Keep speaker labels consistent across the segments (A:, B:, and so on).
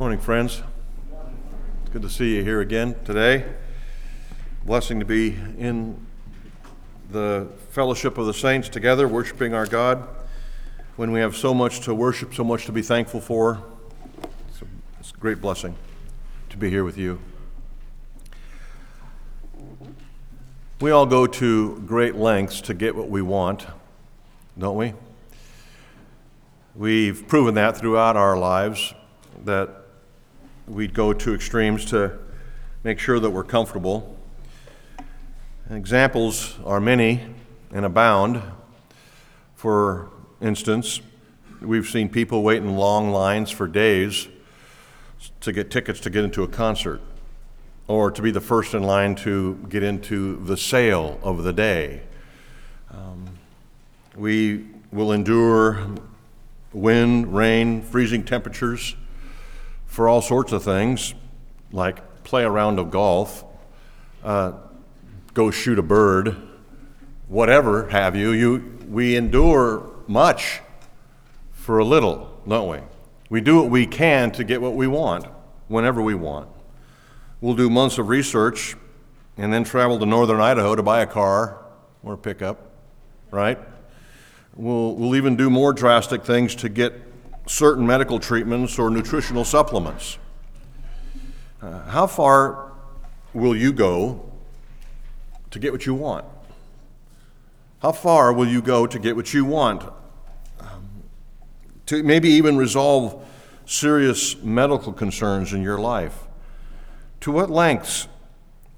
A: Morning, friends. It's good to see you here again today. Blessing to be in the fellowship of the saints together, worshiping our God when we have so much to worship, so much to be thankful for. It's a, it's a great blessing to be here with you. We all go to great lengths to get what we want, don't we? We've proven that throughout our lives that we'd go to extremes to make sure that we're comfortable. And examples are many and abound. For instance, we've seen people wait in long lines for days to get tickets to get into a concert or to be the first in line to get into the sale of the day. Um, we will endure wind, rain, freezing temperatures for all sorts of things, like play a round of golf, uh, go shoot a bird, whatever have you. you. We endure much for a little, don't we? We do what we can to get what we want, whenever we want. We'll do months of research and then travel to northern Idaho to buy a car or a pickup, right? We'll, we'll even do more drastic things to get certain medical treatments or nutritional supplements. Uh, how far will you go to get what you want? How far will you go to get what you want? Um, to maybe even resolve serious medical concerns in your life? To what lengths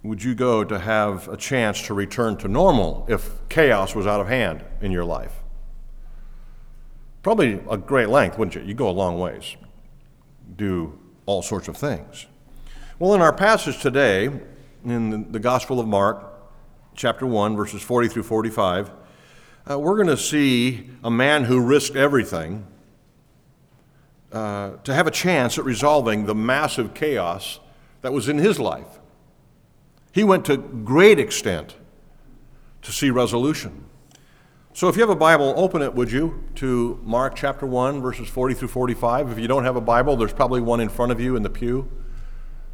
A: would you go to have a chance to return to normal if chaos was out of hand in your life? Probably a great length, wouldn't you? You go a long ways, do all sorts of things. Well, in our passage today, in the Gospel of Mark, chapter 1, verses 40 through 45, uh, we're going to see a man who risked everything uh, to have a chance at resolving the massive chaos that was in his life. He went to great extent to see resolution. So if you have a Bible, open it, would you, to Mark chapter 1, verses 40 through 45. If you don't have a Bible, there's probably one in front of you in the pew.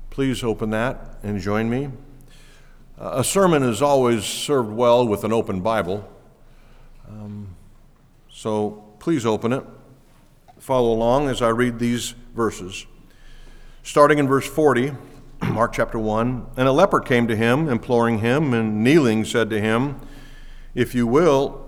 A: Please open that and join me. Uh, a sermon is always served well with an open Bible. Um, so please open it. Follow along as I read these verses. Starting in verse 40. Mark chapter 1. And a leper came to him, imploring him, and kneeling said to him, If you will,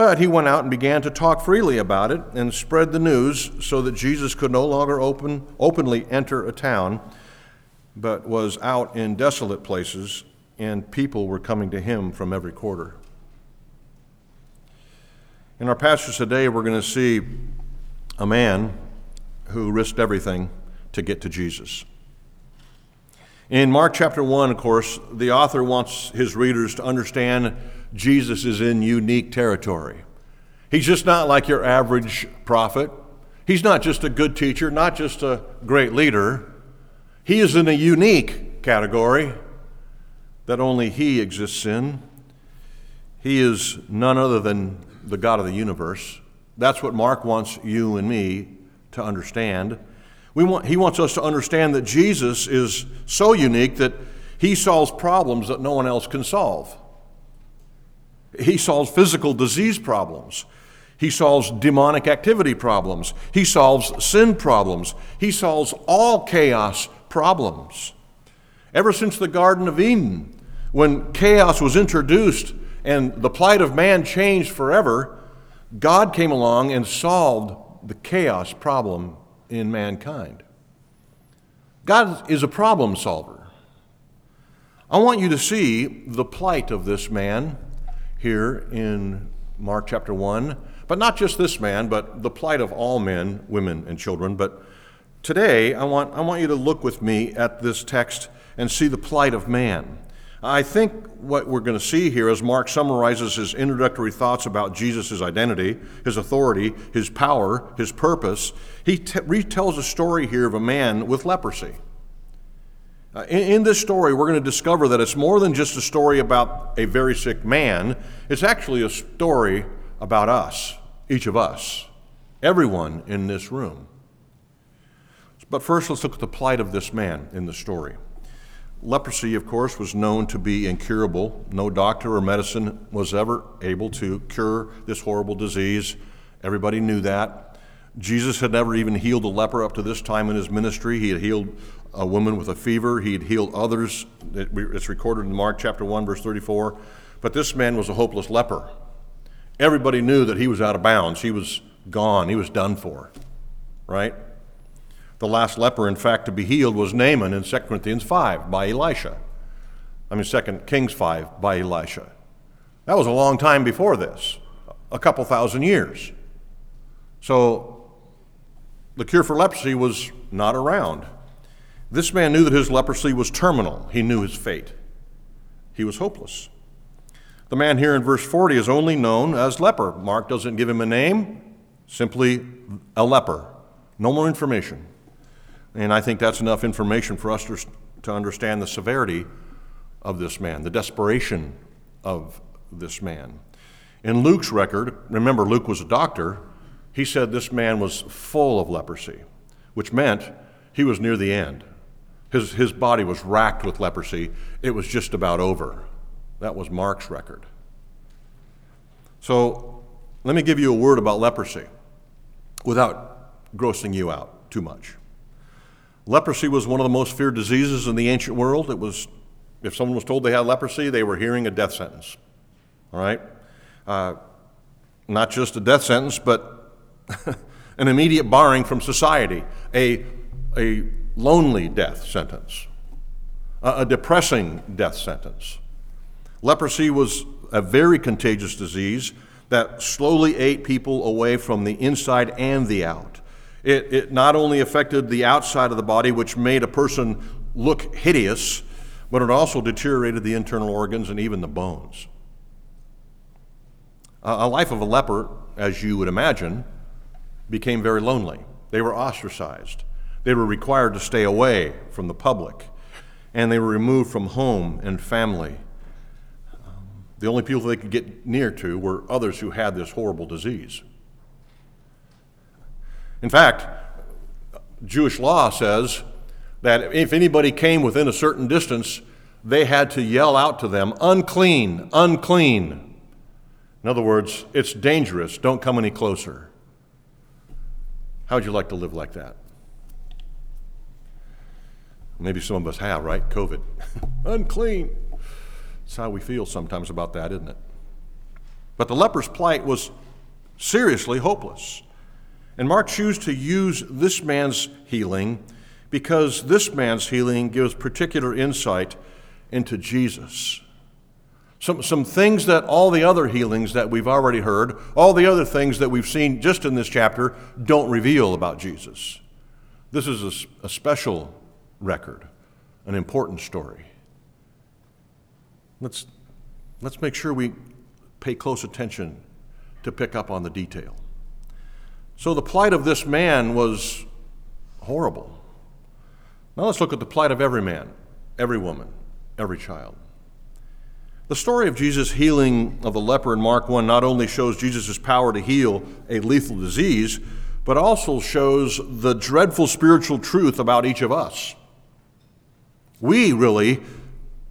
A: But he went out and began to talk freely about it, and spread the news, so that Jesus could no longer open, openly enter a town, but was out in desolate places, and people were coming to him from every quarter. In our passage today, we're going to see a man who risked everything to get to Jesus. In Mark chapter 1, of course, the author wants his readers to understand Jesus is in unique territory. He's just not like your average prophet. He's not just a good teacher, not just a great leader. He is in a unique category that only he exists in. He is none other than the God of the universe. That's what Mark wants you and me to understand. We want, he wants us to understand that Jesus is so unique that he solves problems that no one else can solve. He solves physical disease problems. He solves demonic activity problems. He solves sin problems. He solves all chaos problems. Ever since the Garden of Eden, when chaos was introduced and the plight of man changed forever, God came along and solved the chaos problem in mankind. God is a problem solver. I want you to see the plight of this man here in Mark chapter 1, but not just this man, but the plight of all men, women, and children. But today, I want, I want you to look with me at this text and see the plight of man. I think what we're going to see here as Mark summarizes his introductory thoughts about Jesus' identity, his authority, his power, his purpose, he t- retells a story here of a man with leprosy. Uh, in, in this story, we're going to discover that it's more than just a story about a very sick man, it's actually a story about us, each of us, everyone in this room. But first, let's look at the plight of this man in the story. Leprosy, of course, was known to be incurable. No doctor or medicine was ever able to cure this horrible disease. Everybody knew that. Jesus had never even healed a leper up to this time in his ministry. He had healed a woman with a fever, he had healed others. It's recorded in Mark chapter 1, verse 34. But this man was a hopeless leper. Everybody knew that he was out of bounds. He was gone. He was done for, right? The last leper, in fact, to be healed was Naaman in 2 Corinthians 5 by Elisha. I mean, 2 Kings 5 by Elisha. That was a long time before this, a couple thousand years. So the cure for leprosy was not around. This man knew that his leprosy was terminal, he knew his fate. He was hopeless. The man here in verse 40 is only known as leper. Mark doesn't give him a name, simply a leper. No more information. And I think that's enough information for us to, to understand the severity of this man, the desperation of this man. In Luke's record, remember, Luke was a doctor, he said this man was full of leprosy, which meant he was near the end. His, his body was racked with leprosy. It was just about over. That was Mark's record. So let me give you a word about leprosy without grossing you out too much. Leprosy was one of the most feared diseases in the ancient world. It was, if someone was told they had leprosy, they were hearing a death sentence. All right? Uh, not just a death sentence, but an immediate barring from society, a, a lonely death sentence, a, a depressing death sentence. Leprosy was a very contagious disease that slowly ate people away from the inside and the out. It, it not only affected the outside of the body, which made a person look hideous, but it also deteriorated the internal organs and even the bones. A life of a leper, as you would imagine, became very lonely. They were ostracized. They were required to stay away from the public, and they were removed from home and family. The only people they could get near to were others who had this horrible disease. In fact, Jewish law says that if anybody came within a certain distance, they had to yell out to them, unclean, unclean. In other words, it's dangerous, don't come any closer. How would you like to live like that? Maybe some of us have, right? COVID. unclean. That's how we feel sometimes about that, isn't it? But the leper's plight was seriously hopeless. And Mark chooses to use this man's healing because this man's healing gives particular insight into Jesus. Some, some things that all the other healings that we've already heard, all the other things that we've seen just in this chapter, don't reveal about Jesus. This is a, a special record, an important story. Let's, let's make sure we pay close attention to pick up on the detail. So the plight of this man was horrible. Now let's look at the plight of every man, every woman, every child. The story of Jesus' healing of the leper in Mark 1 not only shows Jesus' power to heal a lethal disease, but also shows the dreadful spiritual truth about each of us. We really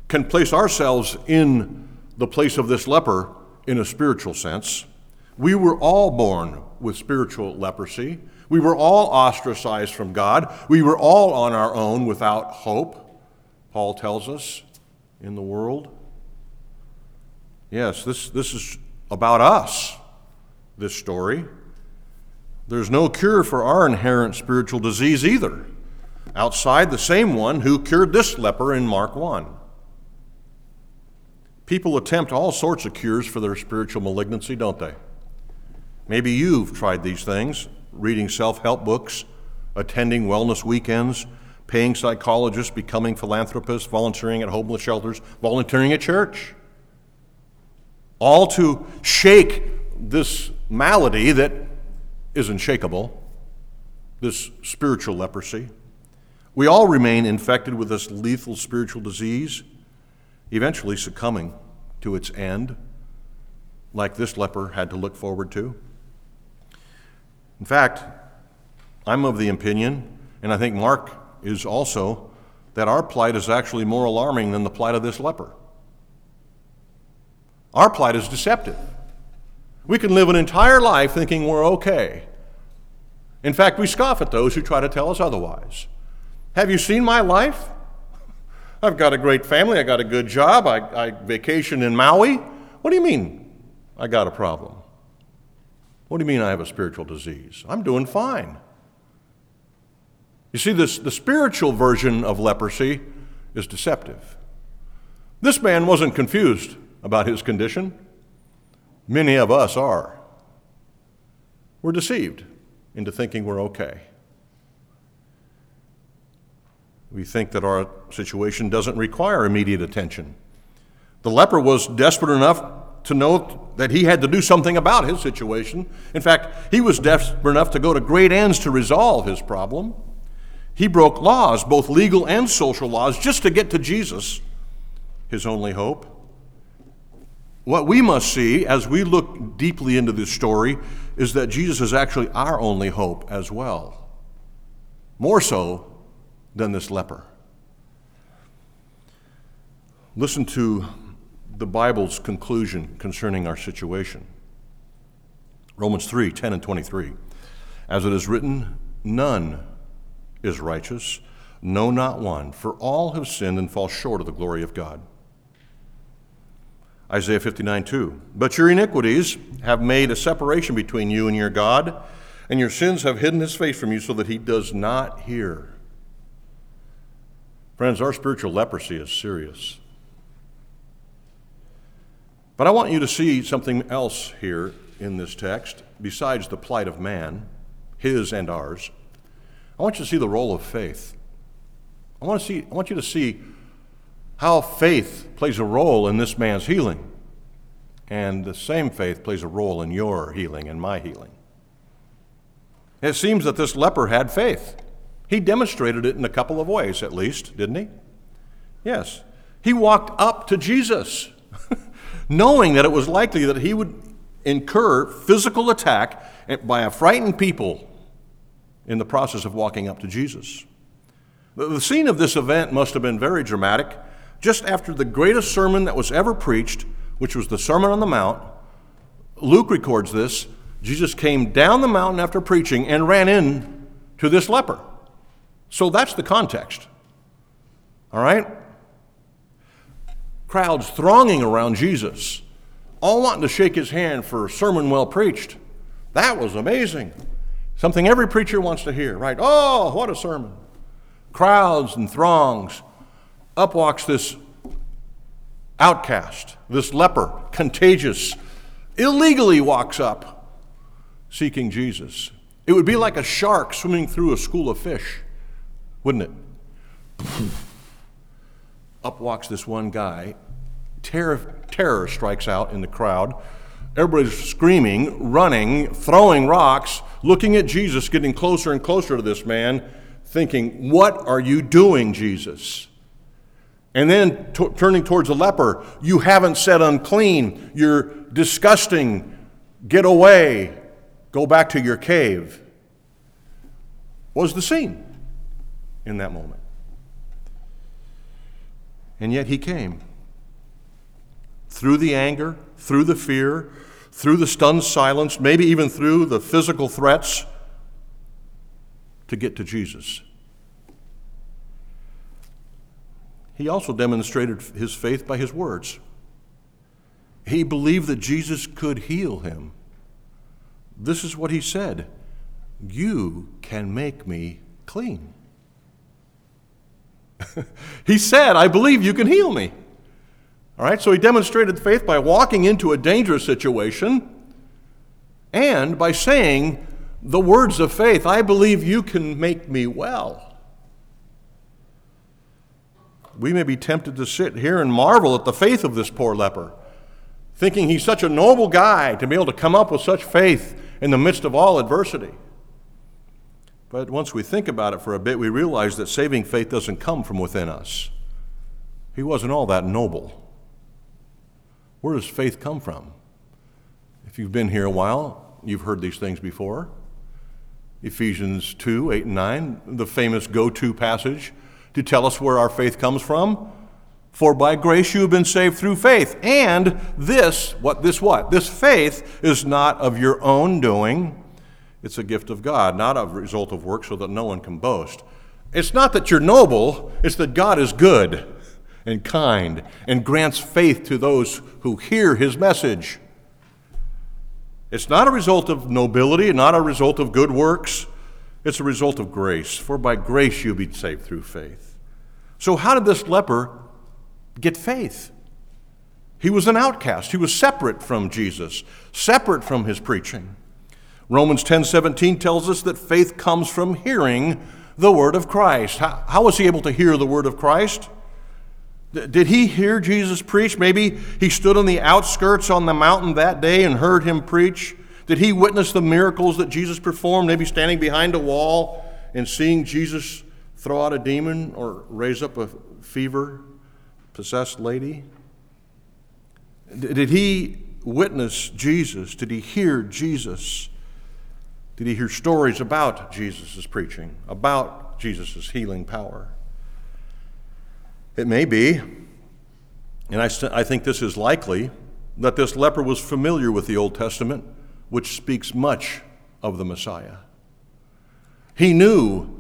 A: can place ourselves in the place of this leper in a spiritual sense. We were all born with spiritual leprosy. We were all ostracized from God. We were all on our own without hope, Paul tells us, in the world. Yes, this, this is about us, this story. There's no cure for our inherent spiritual disease either, outside the same one who cured this leper in Mark 1. People attempt all sorts of cures for their spiritual malignancy, don't they? Maybe you've tried these things reading self help books, attending wellness weekends, paying psychologists, becoming philanthropists, volunteering at homeless shelters, volunteering at church. All to shake this malady that is unshakable, this spiritual leprosy. We all remain infected with this lethal spiritual disease, eventually succumbing to its end, like this leper had to look forward to. In fact, I'm of the opinion, and I think Mark is also, that our plight is actually more alarming than the plight of this leper. Our plight is deceptive. We can live an entire life thinking we're okay. In fact, we scoff at those who try to tell us otherwise. Have you seen my life? I've got a great family, I got a good job, I, I vacation in Maui. What do you mean I got a problem? What do you mean I have a spiritual disease? I'm doing fine. You see, this, the spiritual version of leprosy is deceptive. This man wasn't confused about his condition. Many of us are. We're deceived into thinking we're okay. We think that our situation doesn't require immediate attention. The leper was desperate enough to know that he had to do something about his situation. In fact, he was desperate enough to go to great ends to resolve his problem. He broke laws, both legal and social laws, just to get to Jesus, his only hope. What we must see as we look deeply into this story is that Jesus is actually our only hope as well. More so than this leper. Listen to the Bible's conclusion concerning our situation. Romans 3 10 and 23. As it is written, none is righteous, no, not one, for all have sinned and fall short of the glory of God. Isaiah 59 2. But your iniquities have made a separation between you and your God, and your sins have hidden his face from you so that he does not hear. Friends, our spiritual leprosy is serious. But I want you to see something else here in this text, besides the plight of man, his and ours. I want you to see the role of faith. I want, to see, I want you to see how faith plays a role in this man's healing. And the same faith plays a role in your healing and my healing. It seems that this leper had faith. He demonstrated it in a couple of ways, at least, didn't he? Yes. He walked up to Jesus, knowing that it was likely that he would incur physical attack by a frightened people in the process of walking up to Jesus. The scene of this event must have been very dramatic. Just after the greatest sermon that was ever preached, which was the Sermon on the Mount, Luke records this. Jesus came down the mountain after preaching and ran in to this leper. So that's the context. All right? Crowds thronging around Jesus, all wanting to shake his hand for a sermon well preached. That was amazing. Something every preacher wants to hear, right? Oh, what a sermon. Crowds and throngs. Up walks this outcast, this leper, contagious, illegally walks up seeking Jesus. It would be like a shark swimming through a school of fish wouldn't it? Up walks this one guy. Terror, terror strikes out in the crowd. Everybody's screaming, running, throwing rocks, looking at Jesus, getting closer and closer to this man, thinking, What are you doing, Jesus? And then t- turning towards the leper, You haven't said unclean. You're disgusting. Get away. Go back to your cave. Was the scene in that moment. And yet he came. Through the anger, through the fear, through the stunned silence, maybe even through the physical threats, to get to Jesus. He also demonstrated his faith by his words. He believed that Jesus could heal him. This is what he said You can make me clean. he said, I believe you can heal me. All right, so he demonstrated faith by walking into a dangerous situation and by saying the words of faith, I believe you can make me well. We may be tempted to sit here and marvel at the faith of this poor leper, thinking he's such a noble guy to be able to come up with such faith in the midst of all adversity. But once we think about it for a bit, we realize that saving faith doesn't come from within us. He wasn't all that noble. Where does faith come from? If you've been here a while, you've heard these things before. Ephesians 2 8 and 9, the famous go to passage to tell us where our faith comes from. For by grace you have been saved through faith. And this, what this what? This faith is not of your own doing. It's a gift of God, not a result of work so that no one can boast. It's not that you're noble, it's that God is good and kind and grants faith to those who hear his message. It's not a result of nobility, not a result of good works. It's a result of grace. For by grace you'll be saved through faith. So, how did this leper get faith? He was an outcast. He was separate from Jesus, separate from his preaching. Romans 10:17 tells us that faith comes from hearing the word of Christ. How, how was he able to hear the word of Christ? Did he hear Jesus preach? Maybe he stood on the outskirts on the mountain that day and heard him preach. Did he witness the miracles that Jesus performed? Maybe standing behind a wall and seeing Jesus throw out a demon or raise up a fever possessed lady? Did he witness Jesus? Did he hear Jesus? Did he hear stories about Jesus' preaching, about Jesus' healing power? It may be, and I, st- I think this is likely, that this leper was familiar with the Old Testament, which speaks much of the Messiah. He knew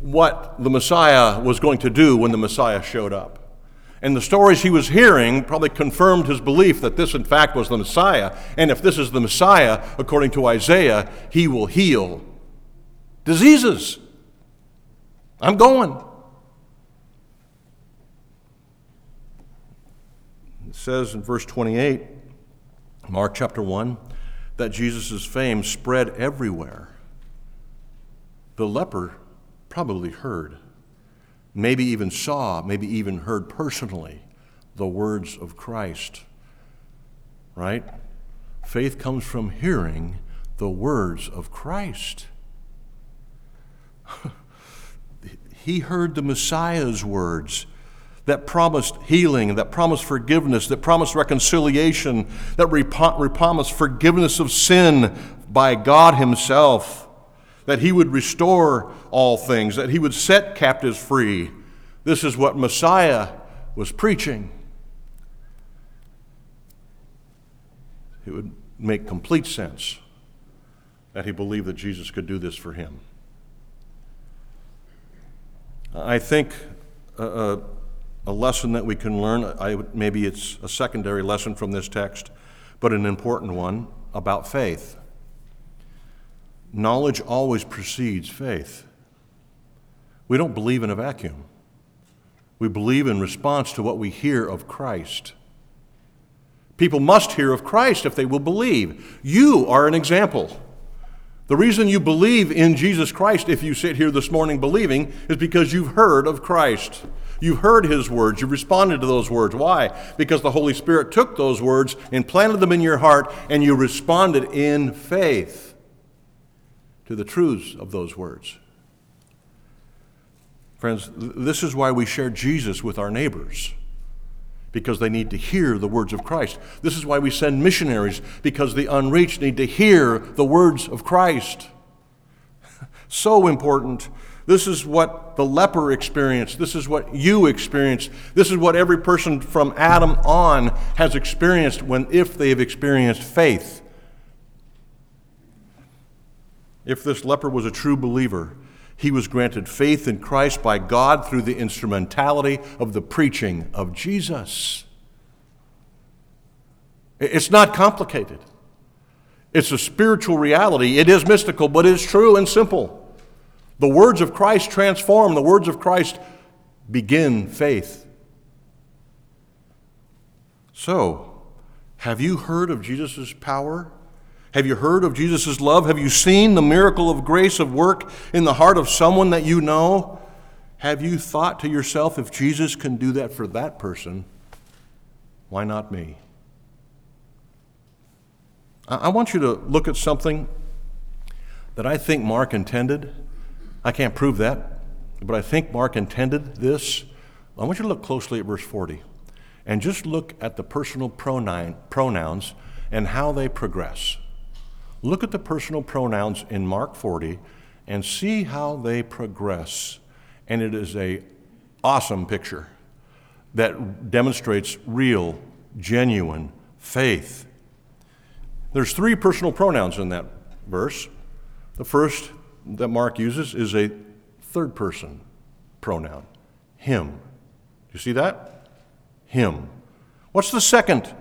A: what the Messiah was going to do when the Messiah showed up. And the stories he was hearing probably confirmed his belief that this, in fact, was the Messiah. And if this is the Messiah, according to Isaiah, he will heal diseases. I'm going. It says in verse 28, Mark chapter 1, that Jesus' fame spread everywhere. The leper probably heard, maybe even saw, maybe even heard personally the words of Christ. Right? Faith comes from hearing the words of Christ. he heard the Messiah's words that promised healing, that promised forgiveness, that promised reconciliation, that promised forgiveness of sin by God Himself, that He would restore all things, that He would set captives free. This is what Messiah was preaching. It would make complete sense that he believed that Jesus could do this for him. I think uh, uh a lesson that we can learn. I, maybe it's a secondary lesson from this text, but an important one about faith. Knowledge always precedes faith. We don't believe in a vacuum. We believe in response to what we hear of Christ. People must hear of Christ if they will believe. You are an example. The reason you believe in Jesus Christ, if you sit here this morning believing, is because you've heard of Christ. You've heard his words. You've responded to those words. Why? Because the Holy Spirit took those words and planted them in your heart, and you responded in faith to the truths of those words. Friends, this is why we share Jesus with our neighbors, because they need to hear the words of Christ. This is why we send missionaries, because the unreached need to hear the words of Christ. so important this is what the leper experienced. This is what you experienced. This is what every person from Adam on has experienced when if they have experienced faith. If this leper was a true believer, he was granted faith in Christ by God through the instrumentality of the preaching of Jesus. It's not complicated. It's a spiritual reality. It is mystical, but it's true and simple. The words of Christ transform, the words of Christ begin faith. So, have you heard of Jesus' power? Have you heard of Jesus' love? Have you seen the miracle of grace of work in the heart of someone that you know? Have you thought to yourself, if Jesus can do that for that person, why not me? I want you to look at something that I think Mark intended. I can't prove that, but I think Mark intended this. I want you to look closely at verse 40 and just look at the personal pronoun, pronouns and how they progress. Look at the personal pronouns in Mark 40 and see how they progress. And it is a awesome picture that demonstrates real, genuine faith. There's three personal pronouns in that verse. The first that Mark uses is a third person pronoun, him. Do you see that? Him. What's the second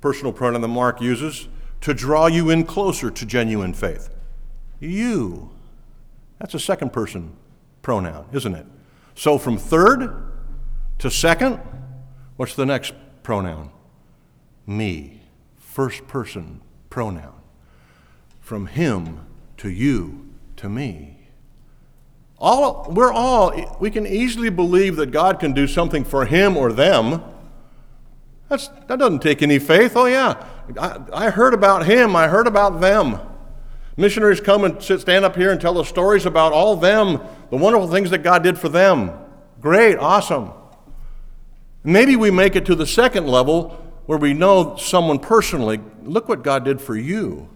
A: personal pronoun that Mark uses to draw you in closer to genuine faith? You. That's a second person pronoun, isn't it? So from third to second, what's the next pronoun? Me. First person pronoun. From him to you to me. All, we're all, we can easily believe that God can do something for him or them. That's, that doesn't take any faith. Oh, yeah, I, I heard about him, I heard about them. Missionaries come and sit, stand up here and tell us stories about all them, the wonderful things that God did for them. Great, awesome. Maybe we make it to the second level where we know someone personally. Look what God did for you,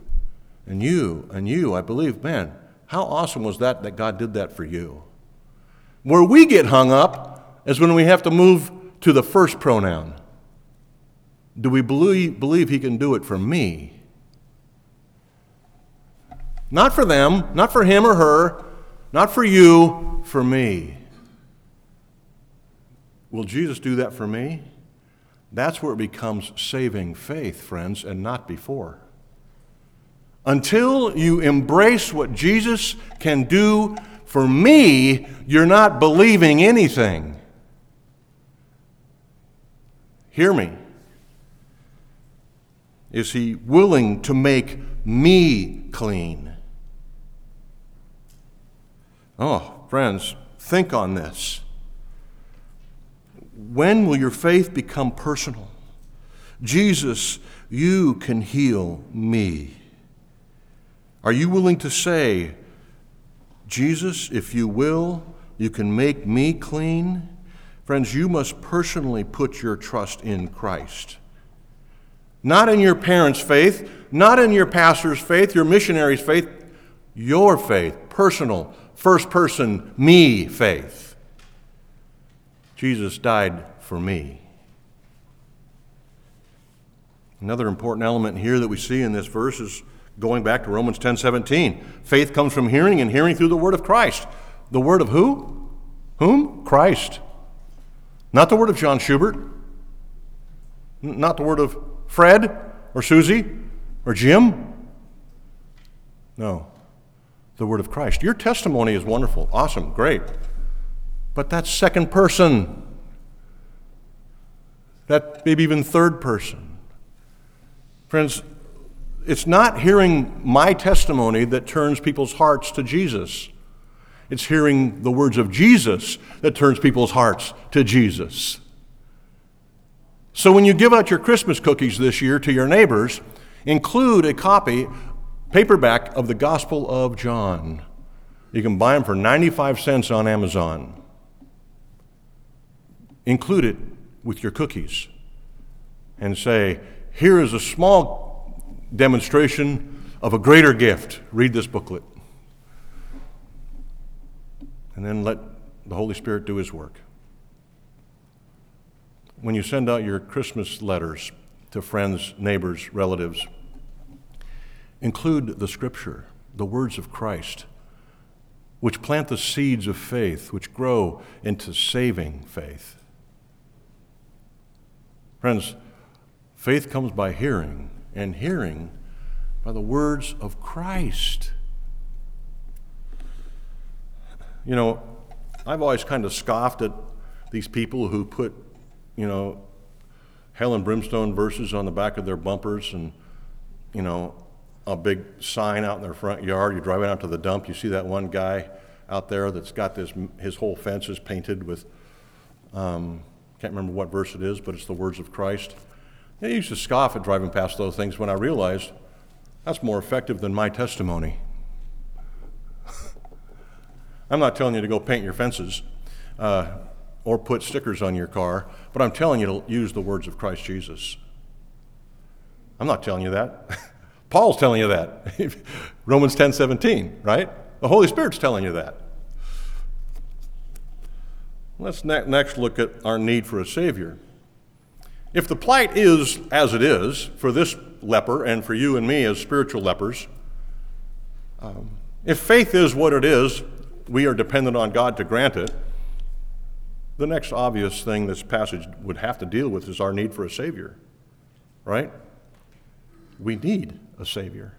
A: and you, and you. I believe, man, how awesome was that that God did that for you? Where we get hung up is when we have to move to the first pronoun. Do we believe, believe He can do it for me? Not for them, not for him or her, not for you, for me. Will Jesus do that for me? That's where it becomes saving faith, friends, and not before. Until you embrace what Jesus can do for me, you're not believing anything. Hear me. Is he willing to make me clean? Oh, friends, think on this. When will your faith become personal? Jesus, you can heal me. Are you willing to say, Jesus, if you will, you can make me clean? Friends, you must personally put your trust in Christ. Not in your parents' faith, not in your pastor's faith, your missionary's faith, your faith, personal, first person, me faith. Jesus died for me. Another important element here that we see in this verse is going back to Romans 10 17. Faith comes from hearing, and hearing through the word of Christ. The word of who? Whom? Christ. Not the word of John Schubert. Not the word of Fred or Susie or Jim. No the word of Christ. Your testimony is wonderful, awesome, great. But that's second person. That maybe even third person. Friends, it's not hearing my testimony that turns people's hearts to Jesus. It's hearing the words of Jesus that turns people's hearts to Jesus. So when you give out your Christmas cookies this year to your neighbors, include a copy paperback of the Gospel of John. You can buy them for 95 cents on Amazon. Include it with your cookies and say, Here is a small demonstration of a greater gift. Read this booklet. And then let the Holy Spirit do His work. When you send out your Christmas letters to friends, neighbors, relatives, include the scripture, the words of Christ, which plant the seeds of faith, which grow into saving faith. Friends, faith comes by hearing, and hearing by the words of Christ. You know, I've always kind of scoffed at these people who put, you know, hell and brimstone verses on the back of their bumpers and, you know, a big sign out in their front yard. You're driving out to the dump, you see that one guy out there that's got this, his whole fence is painted with, um, can't remember what verse it is, but it's the words of Christ. I used to scoff at driving past those things when I realized that's more effective than my testimony. I'm not telling you to go paint your fences uh, or put stickers on your car, but I'm telling you to use the words of Christ Jesus. I'm not telling you that. Paul's telling you that. Romans 10 17, right? The Holy Spirit's telling you that. Let's ne- next look at our need for a Savior. If the plight is as it is for this leper and for you and me as spiritual lepers, um, if faith is what it is, we are dependent on God to grant it. The next obvious thing this passage would have to deal with is our need for a Savior, right? We need a Savior.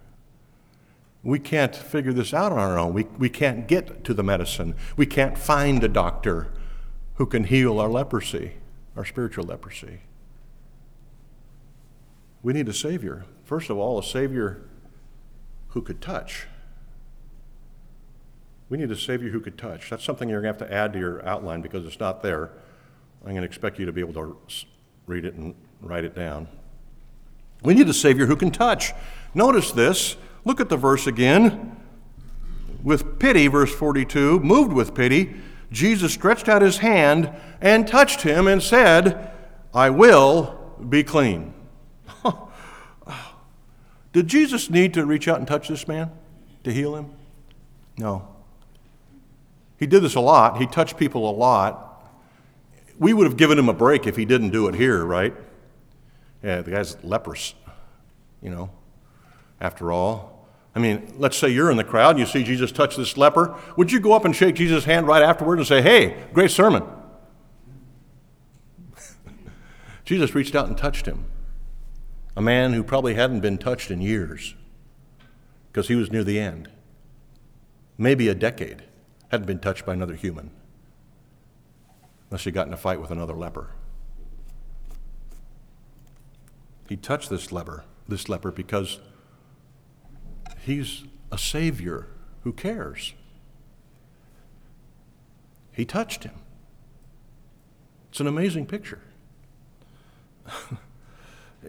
A: We can't figure this out on our own. We, we can't get to the medicine. We can't find a doctor who can heal our leprosy, our spiritual leprosy. We need a Savior. First of all, a Savior who could touch. We need a Savior who could touch. That's something you're going to have to add to your outline because it's not there. I'm going to expect you to be able to read it and write it down. We need a Savior who can touch. Notice this. Look at the verse again. With pity, verse 42, moved with pity, Jesus stretched out his hand and touched him and said, I will be clean. Did Jesus need to reach out and touch this man to heal him? No. He did this a lot. He touched people a lot. We would have given him a break if he didn't do it here, right? Yeah, the guy's leprous, you know, after all. I mean, let's say you're in the crowd and you see Jesus touch this leper. Would you go up and shake Jesus' hand right afterward and say, hey, great sermon? Jesus reached out and touched him. A man who probably hadn't been touched in years because he was near the end. Maybe a decade hadn't been touched by another human unless he got in a fight with another leper. He touched this leper, this leper because he's a savior who cares. He touched him. It's an amazing picture.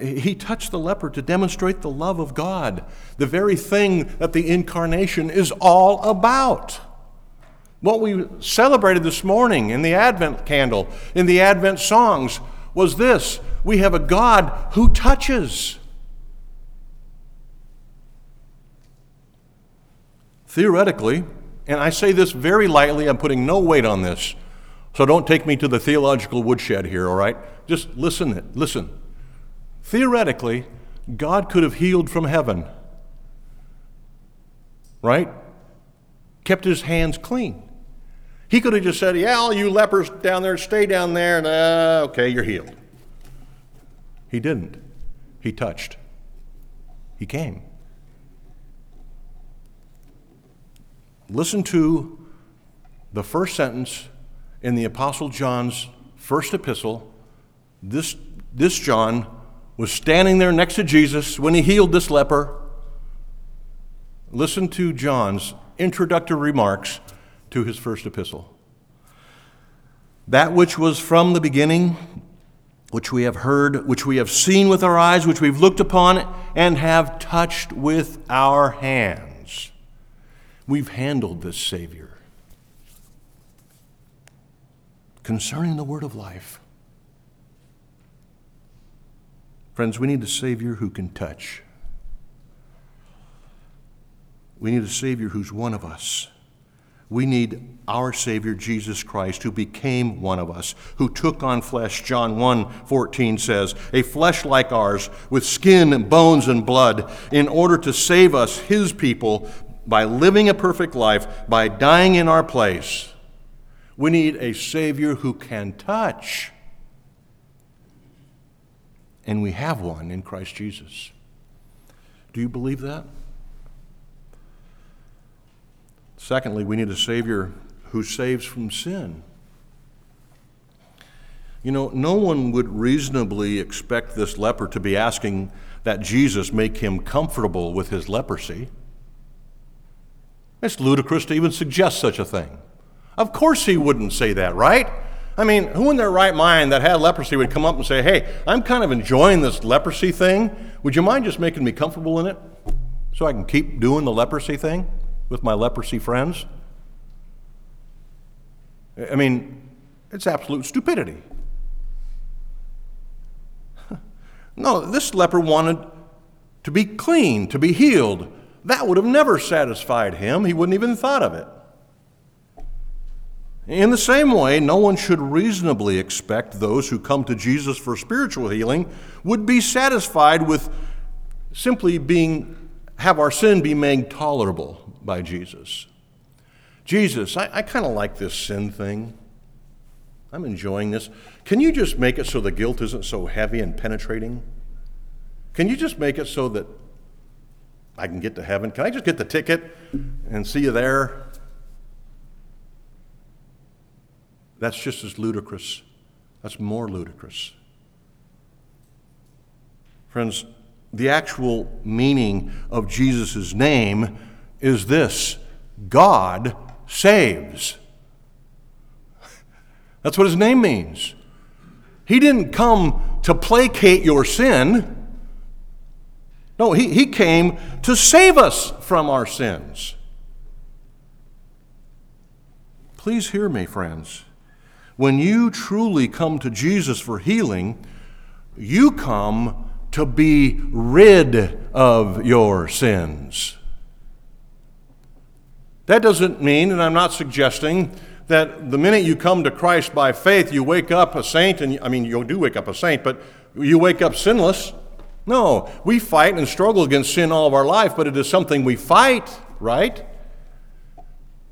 A: he touched the leper to demonstrate the love of God, the very thing that the incarnation is all about. What we celebrated this morning in the Advent candle, in the Advent songs, was this we have a God who touches. Theoretically, and I say this very lightly, I'm putting no weight on this, so don't take me to the theological woodshed here, all right? Just listen, listen. Theoretically, God could have healed from heaven, right? Kept his hands clean. He could have just said, Yeah, all you lepers down there, stay down there, and uh, okay, you're healed. He didn't. He touched. He came. Listen to the first sentence in the Apostle John's first epistle. This, this John was standing there next to Jesus when he healed this leper. Listen to John's introductory remarks to his first epistle. That which was from the beginning, which we have heard, which we have seen with our eyes, which we've looked upon, and have touched with our hands. We've handled this Savior. Concerning the word of life, friends, we need a Savior who can touch. We need a Savior who's one of us. We need our Savior, Jesus Christ, who became one of us, who took on flesh. John 1 14 says, A flesh like ours, with skin and bones and blood, in order to save us, his people, by living a perfect life, by dying in our place. We need a Savior who can touch. And we have one in Christ Jesus. Do you believe that? Secondly, we need a Savior who saves from sin. You know, no one would reasonably expect this leper to be asking that Jesus make him comfortable with his leprosy. It's ludicrous to even suggest such a thing. Of course, he wouldn't say that, right? I mean, who in their right mind that had leprosy would come up and say, Hey, I'm kind of enjoying this leprosy thing. Would you mind just making me comfortable in it so I can keep doing the leprosy thing with my leprosy friends? I mean, it's absolute stupidity. no, this leper wanted to be clean, to be healed. That would have never satisfied him. He wouldn't even thought of it. In the same way, no one should reasonably expect those who come to Jesus for spiritual healing would be satisfied with simply being have our sin be made tolerable by Jesus. Jesus, I, I kind of like this sin thing. I'm enjoying this. Can you just make it so the guilt isn't so heavy and penetrating? Can you just make it so that I can get to heaven? Can I just get the ticket and see you there? That's just as ludicrous. That's more ludicrous. Friends, the actual meaning of Jesus' name is this God saves. That's what his name means. He didn't come to placate your sin. No, he, he came to save us from our sins. Please hear me, friends. When you truly come to Jesus for healing, you come to be rid of your sins. That doesn't mean, and I'm not suggesting, that the minute you come to Christ by faith, you wake up a saint, and I mean, you do wake up a saint, but you wake up sinless. No, we fight and struggle against sin all of our life, but it is something we fight, right?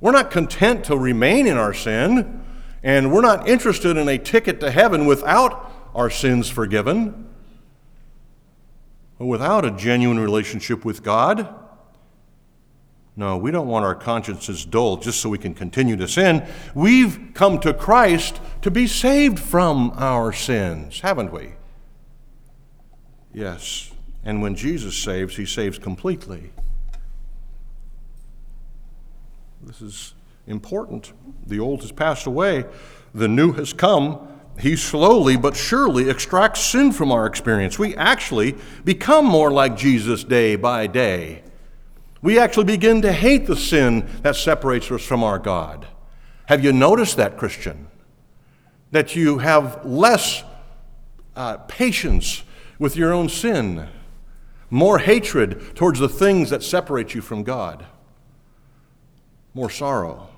A: We're not content to remain in our sin, and we're not interested in a ticket to heaven without our sins forgiven, or without a genuine relationship with God. No, we don't want our consciences dull just so we can continue to sin. We've come to Christ to be saved from our sins, haven't we? Yes. And when Jesus saves, he saves completely. This is important. The old has passed away, the new has come. He slowly but surely extracts sin from our experience. We actually become more like Jesus day by day. We actually begin to hate the sin that separates us from our God. Have you noticed that, Christian? That you have less uh, patience with your own sin, more hatred towards the things that separate you from God, more sorrow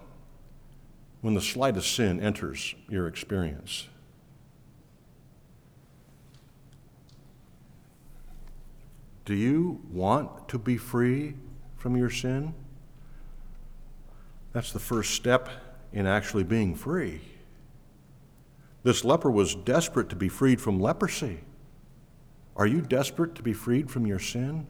A: when the slightest sin enters your experience. Do you want to be free from your sin? That's the first step in actually being free. This leper was desperate to be freed from leprosy. Are you desperate to be freed from your sin?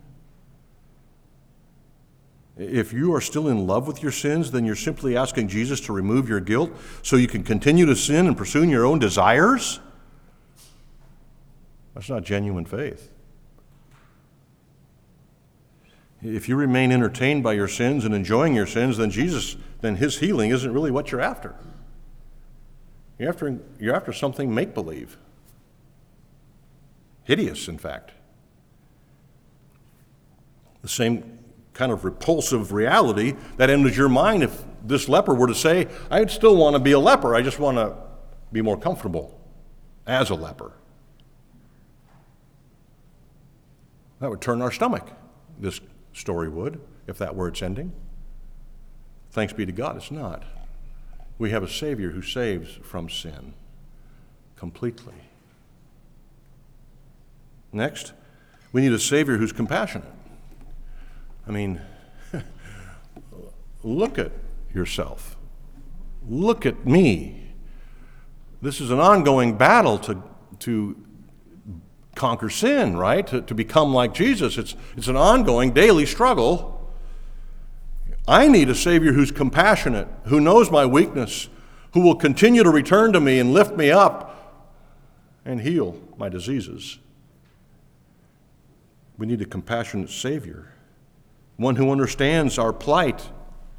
A: If you are still in love with your sins, then you're simply asking Jesus to remove your guilt so you can continue to sin and pursue your own desires? That's not genuine faith. If you remain entertained by your sins and enjoying your sins, then Jesus, then his healing isn't really what you're after. You're after, you're after something make believe. Hideous, in fact. The same kind of repulsive reality that enters your mind if this leper were to say, I'd still want to be a leper, I just want to be more comfortable as a leper. That would turn our stomach, this story would, if that were its ending. Thanks be to God, it's not. We have a Savior who saves from sin completely. Next, we need a Savior who's compassionate. I mean, look at yourself. Look at me. This is an ongoing battle to, to conquer sin, right? To, to become like Jesus. It's, it's an ongoing daily struggle. I need a Savior who's compassionate, who knows my weakness, who will continue to return to me and lift me up and heal my diseases. We need a compassionate Savior, one who understands our plight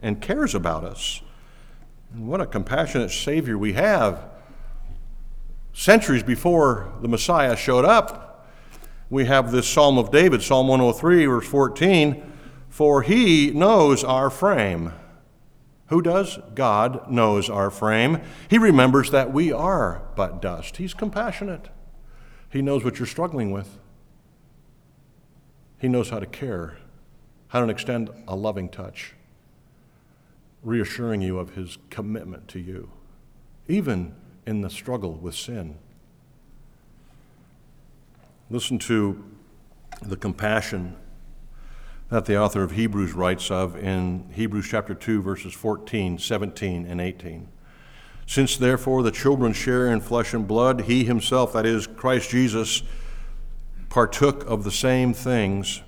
A: and cares about us. And what a compassionate Savior we have. Centuries before the Messiah showed up, we have this Psalm of David, Psalm 103, verse 14 For he knows our frame. Who does? God knows our frame. He remembers that we are but dust. He's compassionate. He knows what you're struggling with. He knows how to care, how to extend a loving touch, reassuring you of his commitment to you, even in the struggle with sin. Listen to the compassion that the author of Hebrews writes of in Hebrews chapter 2, verses 14, 17, and 18. Since therefore the children share in flesh and blood, he himself, that is, Christ Jesus, partook of the same things,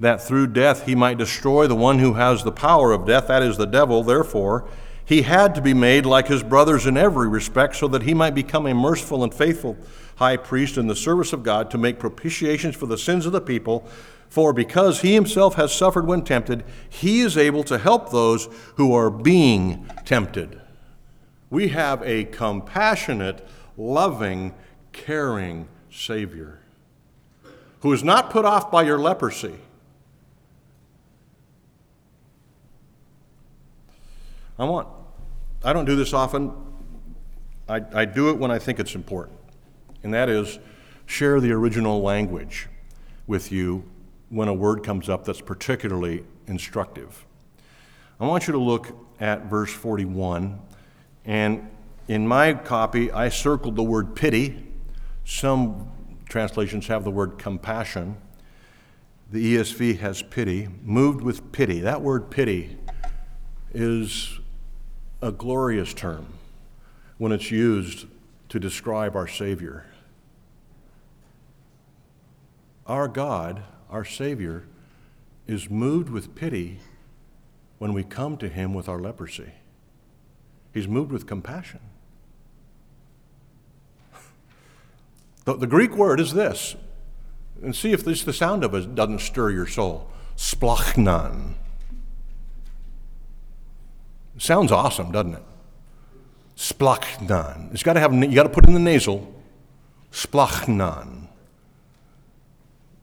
A: that through death he might destroy the one who has the power of death, that is, the devil. Therefore, he had to be made like his brothers in every respect, so that he might become a merciful and faithful high priest in the service of God to make propitiations for the sins of the people. For because he himself has suffered when tempted, he is able to help those who are being tempted. We have a compassionate, loving, caring Savior who is not put off by your leprosy. I want, I don't do this often. I, I do it when I think it's important, and that is share the original language with you when a word comes up that's particularly instructive. I want you to look at verse 41, and in my copy, I circled the word pity. Some translations have the word compassion. The ESV has pity, moved with pity. That word pity is a glorious term when it's used to describe our Savior. Our God our Savior, is moved with pity when we come to Him with our leprosy. He's moved with compassion. The, the Greek word is this, and see if this, the sound of it doesn't stir your soul. Splachnan. Sounds awesome, doesn't it? Splachnan. It's got to have, you got to put in the nasal. Splachnan.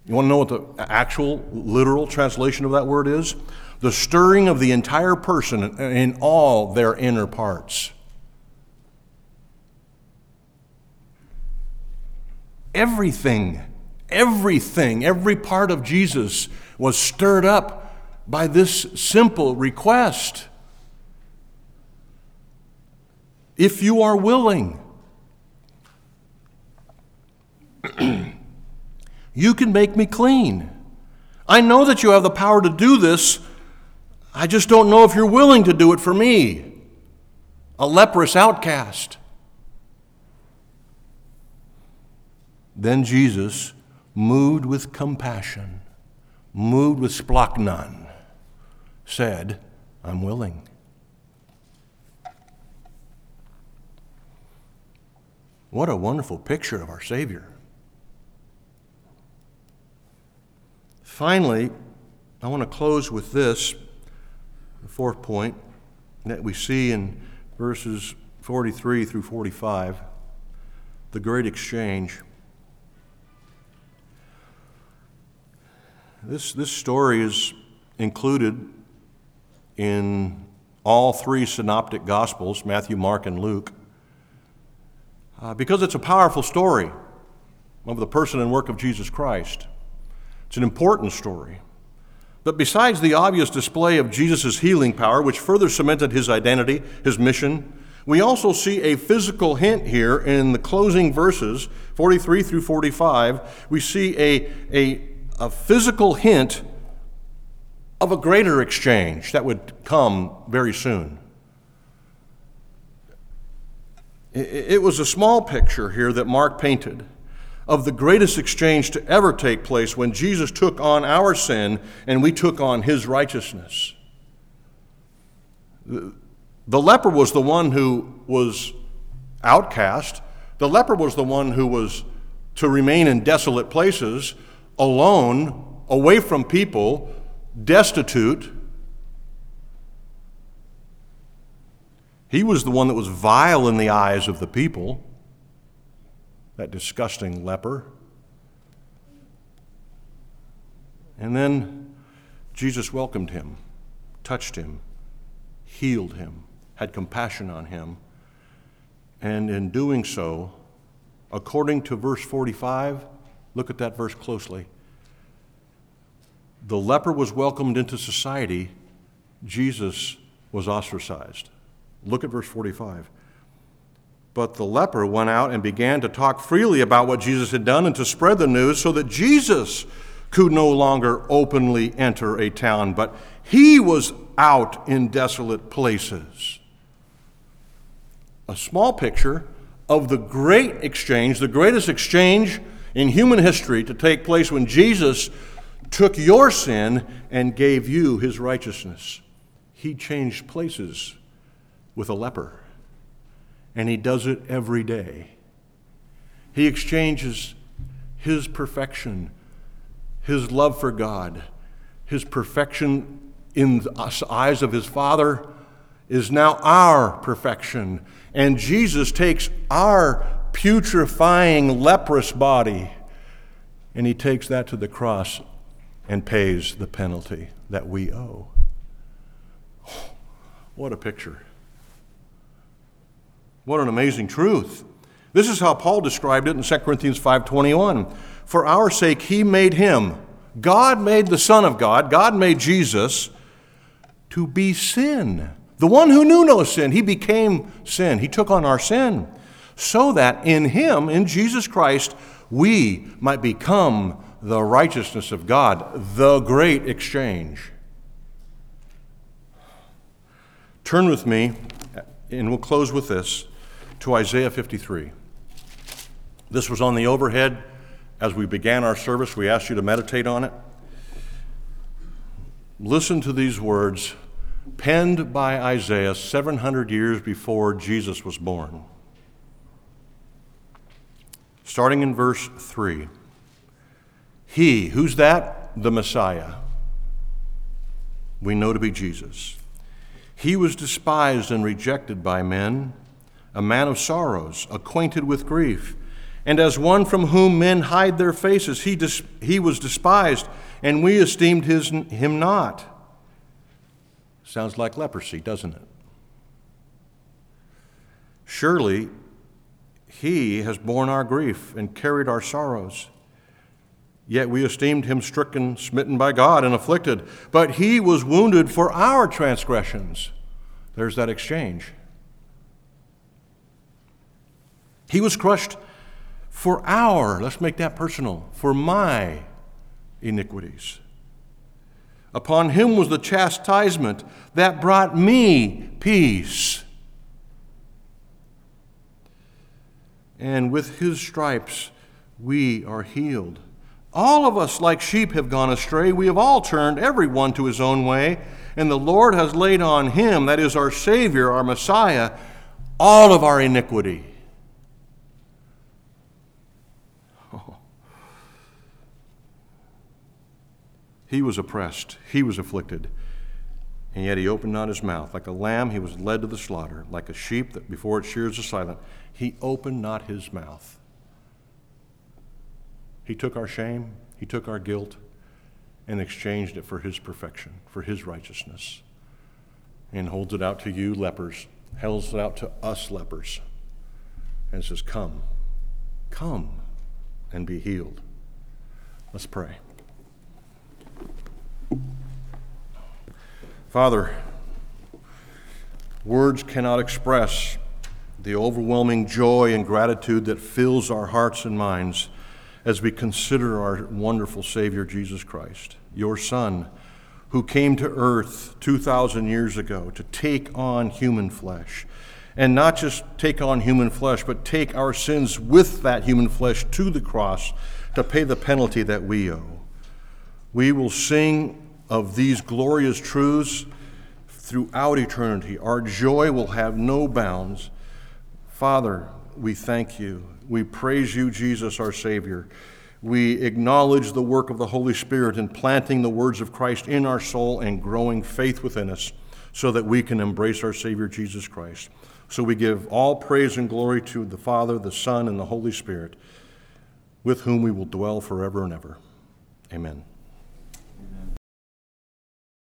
A: You want to know what the actual literal translation of that word is? The stirring of the entire person in all their inner parts. Everything, everything, every part of Jesus was stirred up by this simple request. If you are willing, You can make me clean. I know that you have the power to do this. I just don't know if you're willing to do it for me, a leprous outcast. Then Jesus, moved with compassion, moved with splachnan, said, I'm willing. What a wonderful picture of our Savior. Finally, I want to close with this, the fourth point that we see in verses 43 through 45 the great exchange. This, this story is included in all three synoptic gospels Matthew, Mark, and Luke uh, because it's a powerful story of the person and work of Jesus Christ. It's an important story. But besides the obvious display of Jesus' healing power, which further cemented his identity, his mission, we also see a physical hint here in the closing verses, 43 through 45. We see a, a, a physical hint of a greater exchange that would come very soon. It was a small picture here that Mark painted of the greatest exchange to ever take place when Jesus took on our sin and we took on his righteousness. The leper was the one who was outcast. The leper was the one who was to remain in desolate places, alone, away from people, destitute. He was the one that was vile in the eyes of the people, that disgusting leper. And then Jesus welcomed him, touched him, healed him, had compassion on him, and in doing so, according to verse 45, look at that verse closely. The leper was welcomed into society, Jesus was ostracized. Look at verse 45. But the leper went out and began to talk freely about what Jesus had done and to spread the news so that Jesus could no longer openly enter a town, but he was out in desolate places. A small picture of the great exchange, the greatest exchange in human history to take place when Jesus took your sin and gave you his righteousness. He changed places with a leper, and he does it every day. He exchanges his perfection his love for God, his perfection in the eyes of his Father is now our perfection. And Jesus takes our putrefying, leprous body and he takes that to the cross and pays the penalty that we owe. what a picture. What an amazing truth. This is how Paul described it in 2 Corinthians 5:21. For our sake, he made him. God made the Son of God, God made Jesus to be sin. The one who knew no sin, he became sin. He took on our sin so that in him, in Jesus Christ, we might become the righteousness of God, the great exchange. Turn with me, and we'll close with this, to Isaiah 53. This was on the overhead as we began our service, we asked you to meditate on it. Listen to these words penned by Isaiah 700 years before Jesus was born. Starting in verse 3. He, who's that? The Messiah. We know to be Jesus. He was despised and rejected by men, a man of sorrows, acquainted with grief and as one from whom men hide their faces, he, dis- he was despised, and we esteemed his, him not. Sounds like leprosy, doesn't it? Surely he has borne our grief and carried our sorrows. Yet we esteemed him stricken, smitten by God, and afflicted. But he was wounded for our transgressions. There's that exchange. He was crushed for our, let's make that personal, for my iniquities. Upon him was the chastisement that brought me peace. And with his stripes we are healed. All of us, like sheep, have gone astray. We have all turned, every one to his own way. And the Lord has laid on him, that is our Savior, our Messiah, all of our iniquity. He was oppressed, he was afflicted, and yet he opened not his mouth. Like a lamb, he was led to the slaughter. Like a sheep that before it shears is silent, he opened not his mouth. He took our shame, he took our guilt, and exchanged it for his perfection, for his righteousness, and holds it out to you, lepers, holds it out to us, lepers, and says, Come, come and be healed. Let's pray. Father, words cannot express the overwhelming joy and gratitude that fills our hearts and minds as we consider our wonderful Savior Jesus Christ, your Son, who came to earth 2,000 years ago to take on human flesh. And not just take on human flesh, but take our sins with that human flesh to the cross to pay the penalty that we owe. We will sing of these glorious truths throughout eternity. Our joy will have no bounds. Father, we thank you. We praise you, Jesus, our Savior. We acknowledge the work of the Holy Spirit in planting the words of Christ in our soul and growing faith within us so that we can embrace our Savior Jesus Christ. So we give all praise and glory to the Father, the Son, and the Holy Spirit, with whom we will dwell forever and ever. Amen.